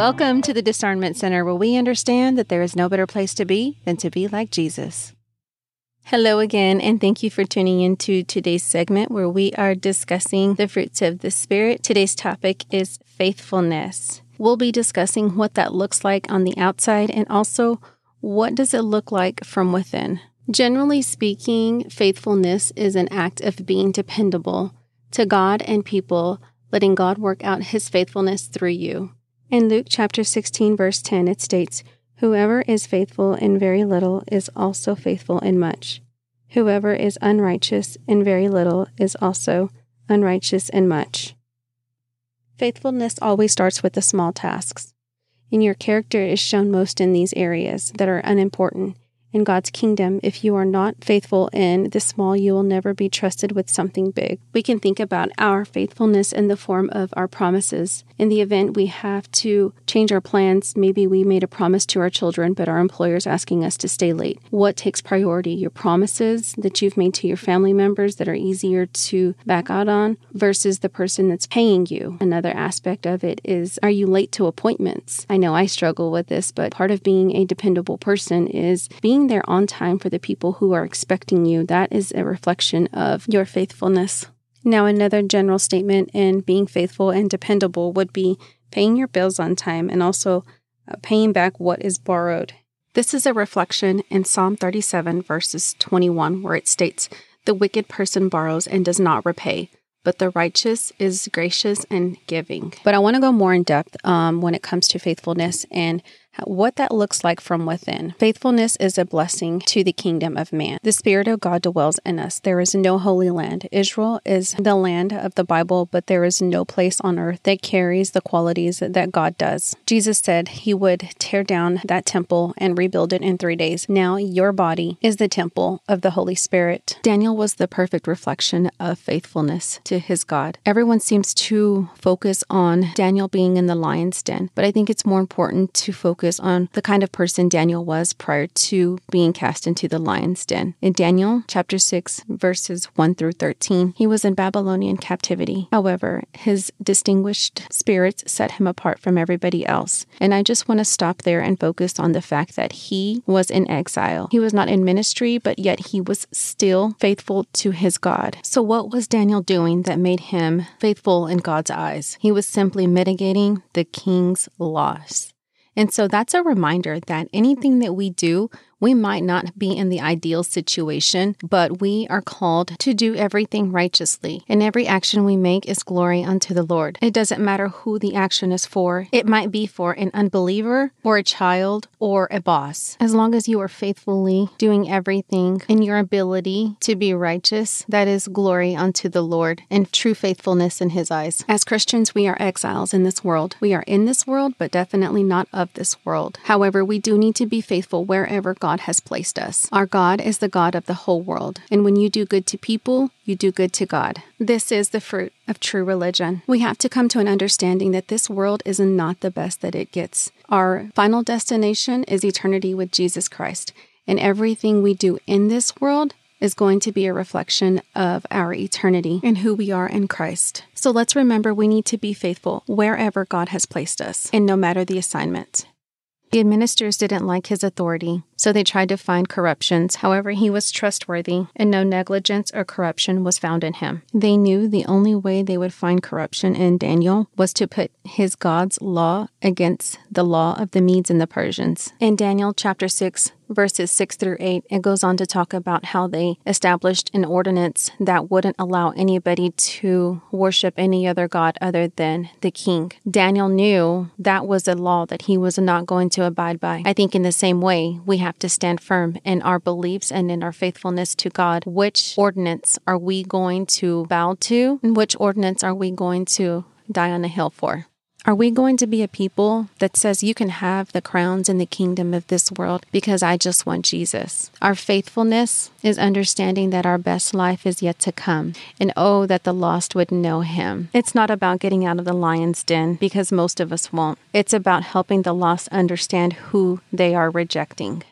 Welcome to the Discernment Center, where we understand that there is no better place to be than to be like Jesus. Hello again, and thank you for tuning in to today's segment where we are discussing the fruits of the Spirit. Today's topic is faithfulness. We'll be discussing what that looks like on the outside and also what does it look like from within. Generally speaking, faithfulness is an act of being dependable to God and people, letting God work out his faithfulness through you. In Luke chapter 16, verse 10, it states, Whoever is faithful in very little is also faithful in much. Whoever is unrighteous in very little is also unrighteous in much. Faithfulness always starts with the small tasks, and your character is shown most in these areas that are unimportant in God's kingdom, if you are not faithful in the small, you will never be trusted with something big. We can think about our faithfulness in the form of our promises. In the event we have to change our plans, maybe we made a promise to our children, but our employer is asking us to stay late. What takes priority? Your promises that you've made to your family members that are easier to back out on versus the person that's paying you. Another aspect of it is are you late to appointments? I know I struggle with this, but part of being a dependable person is being being there on time for the people who are expecting you, that is a reflection of your faithfulness. Now, another general statement in being faithful and dependable would be paying your bills on time and also uh, paying back what is borrowed. This is a reflection in Psalm 37, verses 21, where it states, The wicked person borrows and does not repay, but the righteous is gracious and giving. But I want to go more in depth um, when it comes to faithfulness and what that looks like from within. Faithfulness is a blessing to the kingdom of man. The Spirit of God dwells in us. There is no holy land. Israel is the land of the Bible, but there is no place on earth that carries the qualities that God does. Jesus said he would tear down that temple and rebuild it in three days. Now, your body is the temple of the Holy Spirit. Daniel was the perfect reflection of faithfulness to his God. Everyone seems to focus on Daniel being in the lion's den, but I think it's more important to focus focus on the kind of person Daniel was prior to being cast into the lion's den. In Daniel chapter 6, verses 1 through 13, he was in Babylonian captivity. However, his distinguished spirits set him apart from everybody else. And I just want to stop there and focus on the fact that he was in exile. He was not in ministry, but yet he was still faithful to his God. So, what was Daniel doing that made him faithful in God's eyes? He was simply mitigating the king's loss. And so that's a reminder that anything that we do, we might not be in the ideal situation, but we are called to do everything righteously. And every action we make is glory unto the Lord. It doesn't matter who the action is for. It might be for an unbeliever or a child or a boss. As long as you are faithfully doing everything in your ability to be righteous, that is glory unto the Lord and true faithfulness in his eyes. As Christians, we are exiles in this world. We are in this world, but definitely not of this world. However, we do need to be faithful wherever God God has placed us. Our God is the God of the whole world, and when you do good to people, you do good to God. This is the fruit of true religion. We have to come to an understanding that this world is not the best that it gets. Our final destination is eternity with Jesus Christ, and everything we do in this world is going to be a reflection of our eternity and who we are in Christ. So let's remember we need to be faithful wherever God has placed us, and no matter the assignment. The administrators didn't like his authority, so they tried to find corruptions. However, he was trustworthy, and no negligence or corruption was found in him. They knew the only way they would find corruption in Daniel was to put his God's law against the law of the Medes and the Persians. In Daniel chapter 6, verses 6 through 8, it goes on to talk about how they established an ordinance that wouldn't allow anybody to worship any other God other than the king. Daniel knew that was a law that he was not going to abide by. I think in the same way, we have to stand firm in our beliefs and in our faithfulness to God. Which ordinance are we going to bow to? And which ordinance are we going to die on a hill for? Are we going to be a people that says you can have the crowns in the kingdom of this world because I just want Jesus? Our faithfulness is understanding that our best life is yet to come and oh, that the lost would know him. It's not about getting out of the lion's den because most of us won't. It's about helping the lost understand who they are rejecting.